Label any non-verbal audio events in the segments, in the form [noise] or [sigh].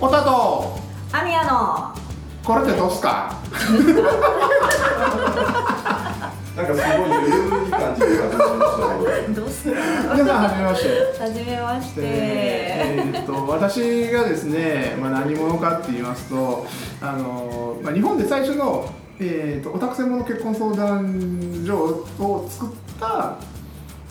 おたと。アミヤの。これってどうすか？なんかすごい緩い感じで始まりましたけど。どうすか？皆さんはじめまして。はじめまして、えーっと私がですね、まあ、何者かって言いますとあの、まあ、日本で最初の、えーっとオタク専門の結婚相談所を作った、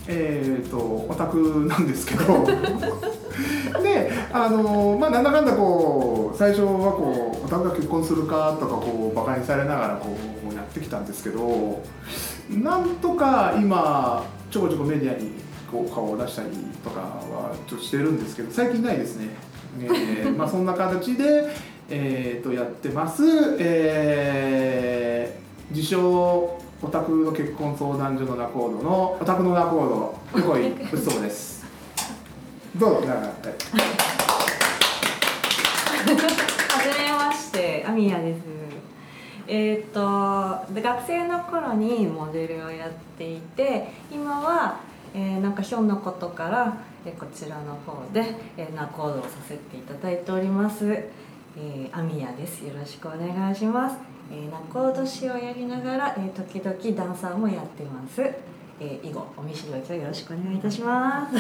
えーっとオタクなんですけど。[laughs] であの、まあ、なんだかんだこう最初はこうオタクが結婚するかとかこうバカにされながらこうやってきたんですけどなんとか今ちょこちょこメディアにこう顔を出したりとかはちょっとしてるんですけど最近ないですね、えーまあそんな形で、えー、とやってます、えー自称オタクの結婚相談所の仲人のオタクの仲人横井うつです。どう？ぞなん、はい。はじめましてアミヤです。えっ、と学生の頃にモデルをやっていて今は、えーなんかひょんのことから、えーこちらの方で、えー、ナコードをさせていただいております、えー、アミヤです。よろしくお願いします、えー、ナコード師をやりながら、えー、時々ダンサーもやってます、えー、以後お見知りおきをよろしくお願いいたします。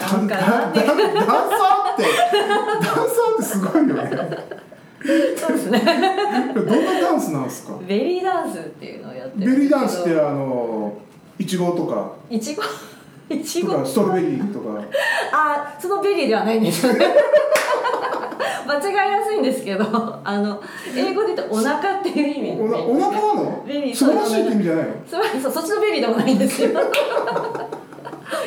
なんかなんでダンサーってダンサーってすごいよね。そうですね。どんなダンスなんですか？ベリーダンスっていうのをやってベリーダンスってあのいちごとか。いちごいちごストロベリーとか。あそのベリーではないんですよね間違いやすいんですけど [laughs] あの英語で言うとお腹っていう意味おなお腹なの？ very 素晴らしいって意味じゃないの？そうそっちのベリーでもないんですよ。[laughs]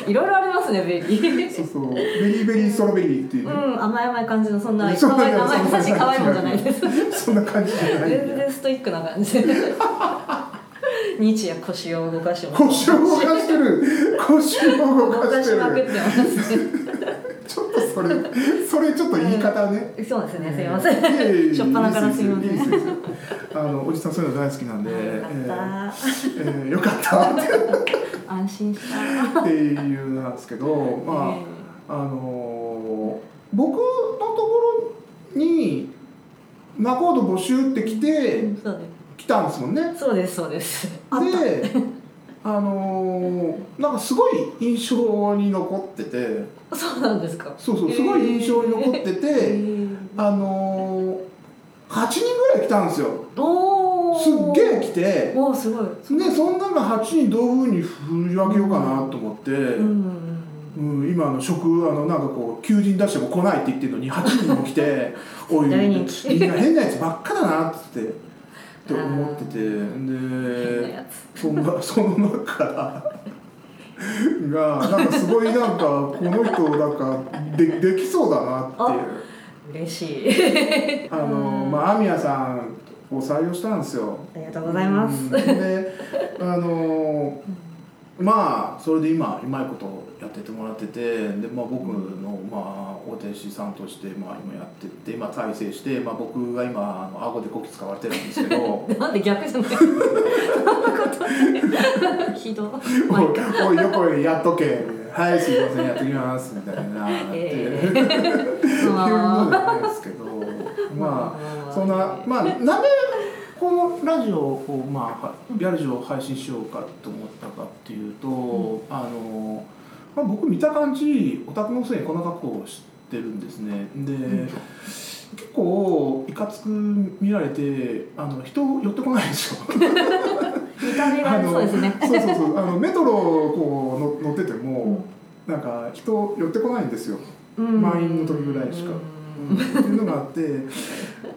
いろいろありますねベリー。そうそう。 very very strawberry っていう。うね、ん甘い甘い感じのそんなそんな可愛い甘い優しい可愛いもんじゃないです。[laughs] そんな感じじゃない全よ。然ストイックな感じ日夜腰を動かしてます。腰を動かしてる。腰を動動かしる。かしてまくってますそれそれちょっと言い方ね、そうですねすいません。いやいやいやしょっぱなからすいません。あのおじさんそういうの大好きなんで、よかった、えーえーよかったって。安心した。っていうなんですけど、まえああのー僕のところにナコード募集って来て来たんですもんね。すそうですそうです。で、あのーなんかすごい印象に残ってて、そうなんですか。そうそうすごい印象に残ってて、えー。あのー、8人ぐらい来たんですよ。すっげえ来て、おおすごい。でそんなの8人どういうふうに振り分けようかなと思って。うんうん、今あの職あのなんかこう求人出しても来ないって言ってるのに8人も来て。[laughs] おいみんな変なやつばっかだなっつってって思っててでそんなその中からがなんかすごいなんかこの人なんかでできそうだなっていう。嬉しい。あのまあアミヤさんを採用したんですよ。ありがとうございます。うん。であのまあそれで今うまいことやっててもらっててで、まあ、僕の、まあ、お弟子さんとして、まあ、今やってって今大成して、まあ、僕が今あの顎でこき使われてるんですけど。[laughs] なんで逆じゃない？そんなことひどい「おいおい横井やっとけ」[laughs] はいすいませんやってきます」みたいな。って、えいうのじゃないですけど。まあそんなまあなんでこのラジオをまあはラジオを配信しようかと思ったかっていうと、あの、まあ、僕見た感じオタクのくせにこの格好をしてるんですね。で、結構いかつく見られてあの人寄ってこないんですよ。見た目が [laughs] そうですね。そうそうそう。あのメトロこうの乗ってても、なんか人寄ってこないんですよ。うん。満員の時ぐらいしかうんっていうのがあって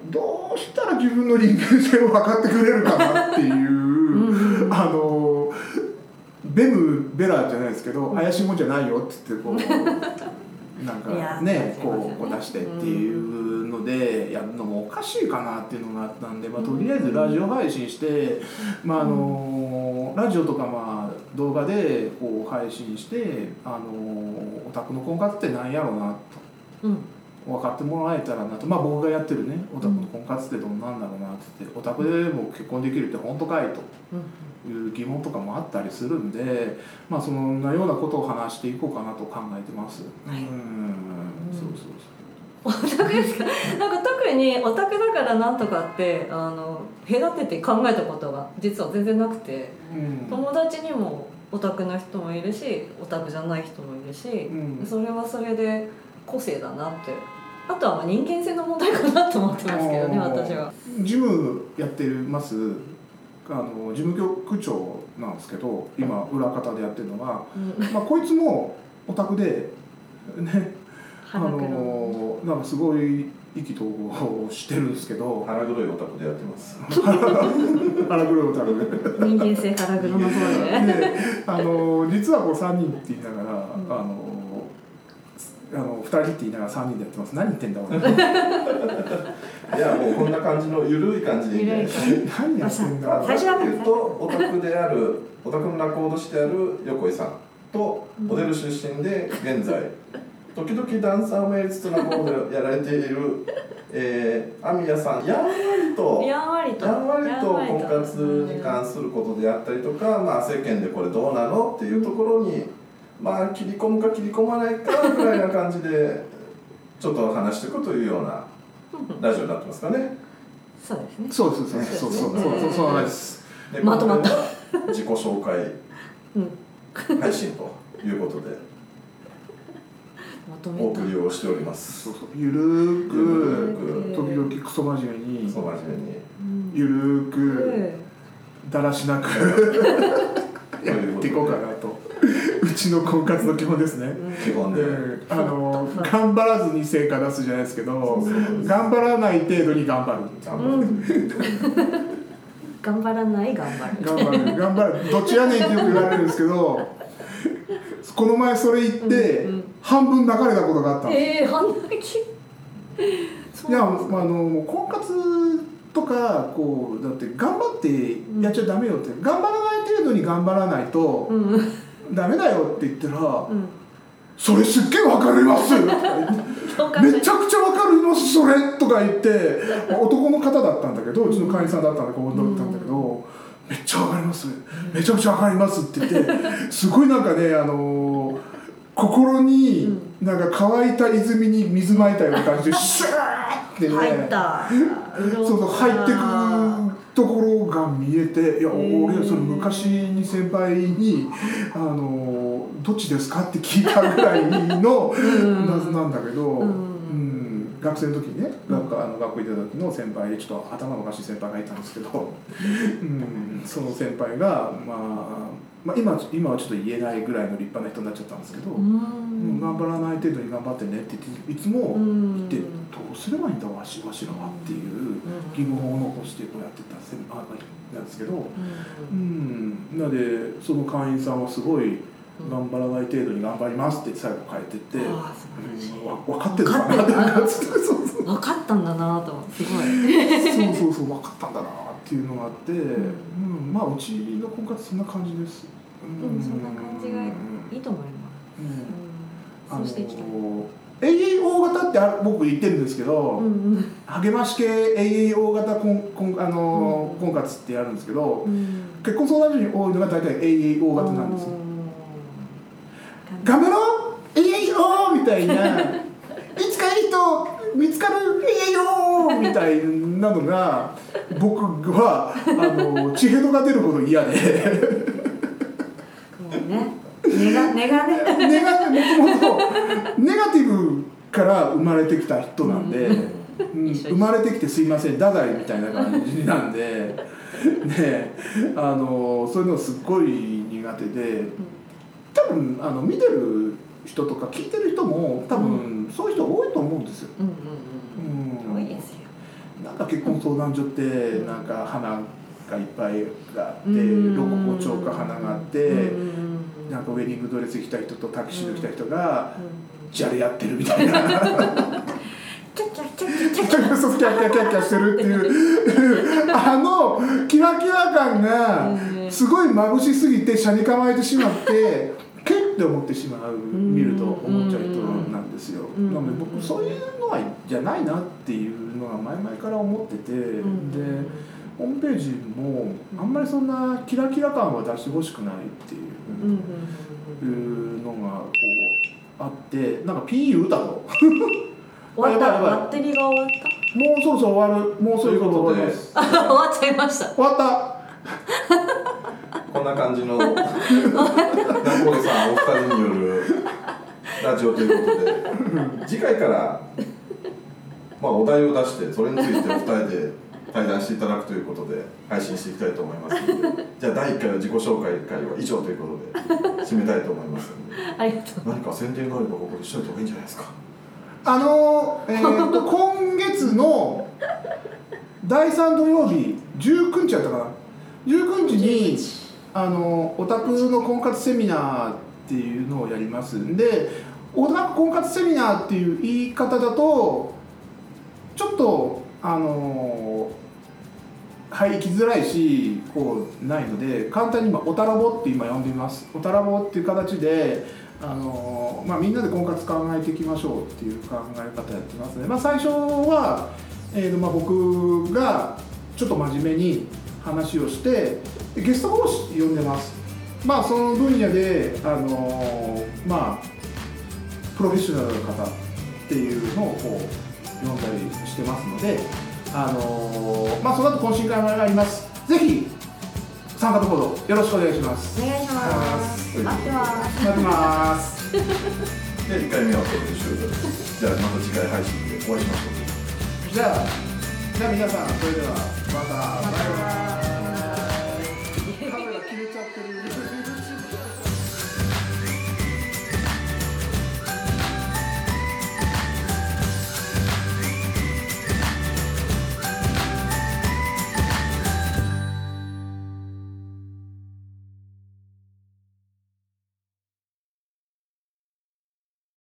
どうしたら自分の人間性を測ってくれるかなっていう、うんうんあのベムベラじゃないですけど怪しいもんじゃないよって言ってこう [laughs] なんかねこうこう出してっていうのでやるのもおかしいかなっていうのがあったんで、まあ、とりあえずラジオ配信して、まああのラジオとかまあ動画でこう配信して、あのオタクの婚活ってなんやろうなと。うん分かってもらえたらなと。まあ僕がやってるねオタクの婚活ってどんなんだろうなって言ってオタクでも結婚できるって本当かいという疑問とかもあったりするんでまあそんなようなことを話していこうかなと考えてます。はい。うん。そうそうオタクですかなんか特にオタクだからなんとかってあの隔てて考えたことが実は全然なくてそう。うん。友達にもオタクな人もいるしオタクじゃない人もいるし、うん。それはそれで個性だなって。あとはまあ人間性の問題かなと思ってますけどね私は。事務やってます？あの事務局長なんですけど今裏方でやってるのは、うん。まあ、こいつもオタクでねあのなんかすごい意気投合してるんですけど。腹黒いオタクでやってます。[laughs] 腹黒いオタクで。人間性腹黒の方で。[laughs] であの実はこう3人って言いながら、ん。あのあの2人って言いながら3人でやってます。何言ってんだ俺。[laughs] いやもうこんな感じのゆるい感じで。いいんじ。ゃないですか何やってんだ最初は言うとオタクであるオタクの仲人である横井さんとモデル出身で現在。時々ダンサーもやりつつ仲人でやられている、えー、アミヤさん。やんわりと。やんわりと。やんわりと。婚活に関することであったりとか、まあ、世間でこれどうなのっていうところに、まあ、切り込むか切り込まないかぐらいな感じでちょっと話していくというようなラジオになってますかね。そうですね。そうですそうですそうそうそうそうそうですでまとまった。自己紹介うん。配信ということでお送。りをしております。そうそうゆるーゆくる時々クソ真面目にそう真面目にうんゆるーくうんだらしなくとやっていこうかなとうちの婚活の基本ですね。基本あの頑張らずに成果出すじゃないですけど頑張らない程度に頑張る。頑張らない頑張る。頑張る。頑張る。どっちやねんってよく言われるんですけどこの前それ言って、うんうん。半分流れたことがあったんです。ええー、半泣き。いや、あ、あのもう婚活とかこうだって頑張ってやっちゃダメよって、頑張らない程度に頑張らないとうんうん。ダメだよって言ったら「うん。それすっげえわかります」めちゃくちゃわかりますそれ」とか言って男の方だったんだけどうちの会員さんだったんだけどったんだけど「めっちゃわかります。めちゃくちゃわかります」って言ってすごいなんかねあのー心になんか乾いた泉に水まいたような感じでシューってね。入。そうそう入ってくところが見えていやー。俺それ昔に先輩に「あのどっちですか?」って聞いたぐらいの [laughs] うん。謎なんだけど、うん。うん。学生の時にねなんかあの学校行った時の先輩ちょっと頭のおかしい先輩がいたんですけど、うん、その先輩が、まあ、まあ今今はちょっと言えないぐらいの立派な人になっちゃったんですけど、ううんん。頑張らない程度に頑張ってねっていつもうん。言って、どうすればいいんだわしわしらはっていう疑問を残してこうやってた先輩なんですけど、うん、なのでその会員さんはすごい頑張らない程度に頑張りますって最後書いてて、ああ素晴らしい。うんわ分かってるのかな分かった。んだなと思ってすごい。[laughs] そうそう分かったんだなっていうのがあって、うんまあうちの婚活そんな感じです。うんそんな感じがうんいいと思います。うんうん。そうしていきたい。AAO 型ってあ僕言ってるんですけど、うんうん励まし系 AAO 型婚婚あのー婚活ってやるんですけど、うん。結婚相談所に多いのが大体 AAO 型なんですよ。うん頑張ろう AAO みたいな [laughs] いつかいい人見つかる AAO みたいなのが僕はあの血ヘドが出るほど嫌で。もうね。ネガもともとネガティブから生まれてきた人なんで、うん。生まれてきてすいません太宰みたいな感じなんで [laughs] ねあのそういうのすっごい苦手で多分あの見てる人とか聞いてる人も多分そういう人多いと思うんですよ。多いですよ。なんか結婚相談所ってなんか花がいっぱいがあってうん。ロゴ包丁か花があってなんかウェディングドレス着た人とタキシード着た人がうん。じゃれやってるみたいな。キャッキャッキャッキャッキャッキャキャッキャッキャッキャしてるっていうあのキワキワ感がうんすごい眩しすぎて車に構えてしまって結って思ってしまう見ると思っちゃう人なんですよ。うん。なので僕そういうのはじゃないなっていうのは前々から思っててでホームページもあんまりそんなキラキラ感は出してほしくないっていうのがこうあってなんか PU 歌と。終わった？バッテリーが終わっもうそろそろ終わる。もうそということで終わっちゃいました。終わったこんな感じの。さんお二人によるラジオということで。次回から、まあ、お題を出してそれについてお二人で対談していただくということで配信していきたいと思いますので。じゃあ第1回の自己紹介会は以上ということで締めたいと思いますので。ありがとう。何か宣伝があればここでしといた方がいいんじゃないですか。あのえー、と [laughs] 今月の第3土曜日19日やったかな。19日にあのオタクの婚活セミナーっていうのをやります。んでオタク婚活セミナーっていう言い方だとちょっとあのはい行きづらいしこうないので簡単に今「おたらぼ」って今呼んでみます「おたらぼ」っていう形であの、まあ、みんなで婚活考えていきましょうっていう考え方やってますね、まあ、最初は、えーとまあ、僕がちょっと真面目に話をしてでゲスト講師呼んでます。まあその分野であのまあプロフェッショナルな方っていうのをこう呼んだりしてますのであのまあその後懇親会もあります。ぜひ参加のほどよろしくお願いします。お願いします。待ってます。待ってます。[laughs] で1回目はこれで終了です。じゃあまた次回配信でお会いしましょう。じゃあじゃあ皆さんそれではまた。バイバイ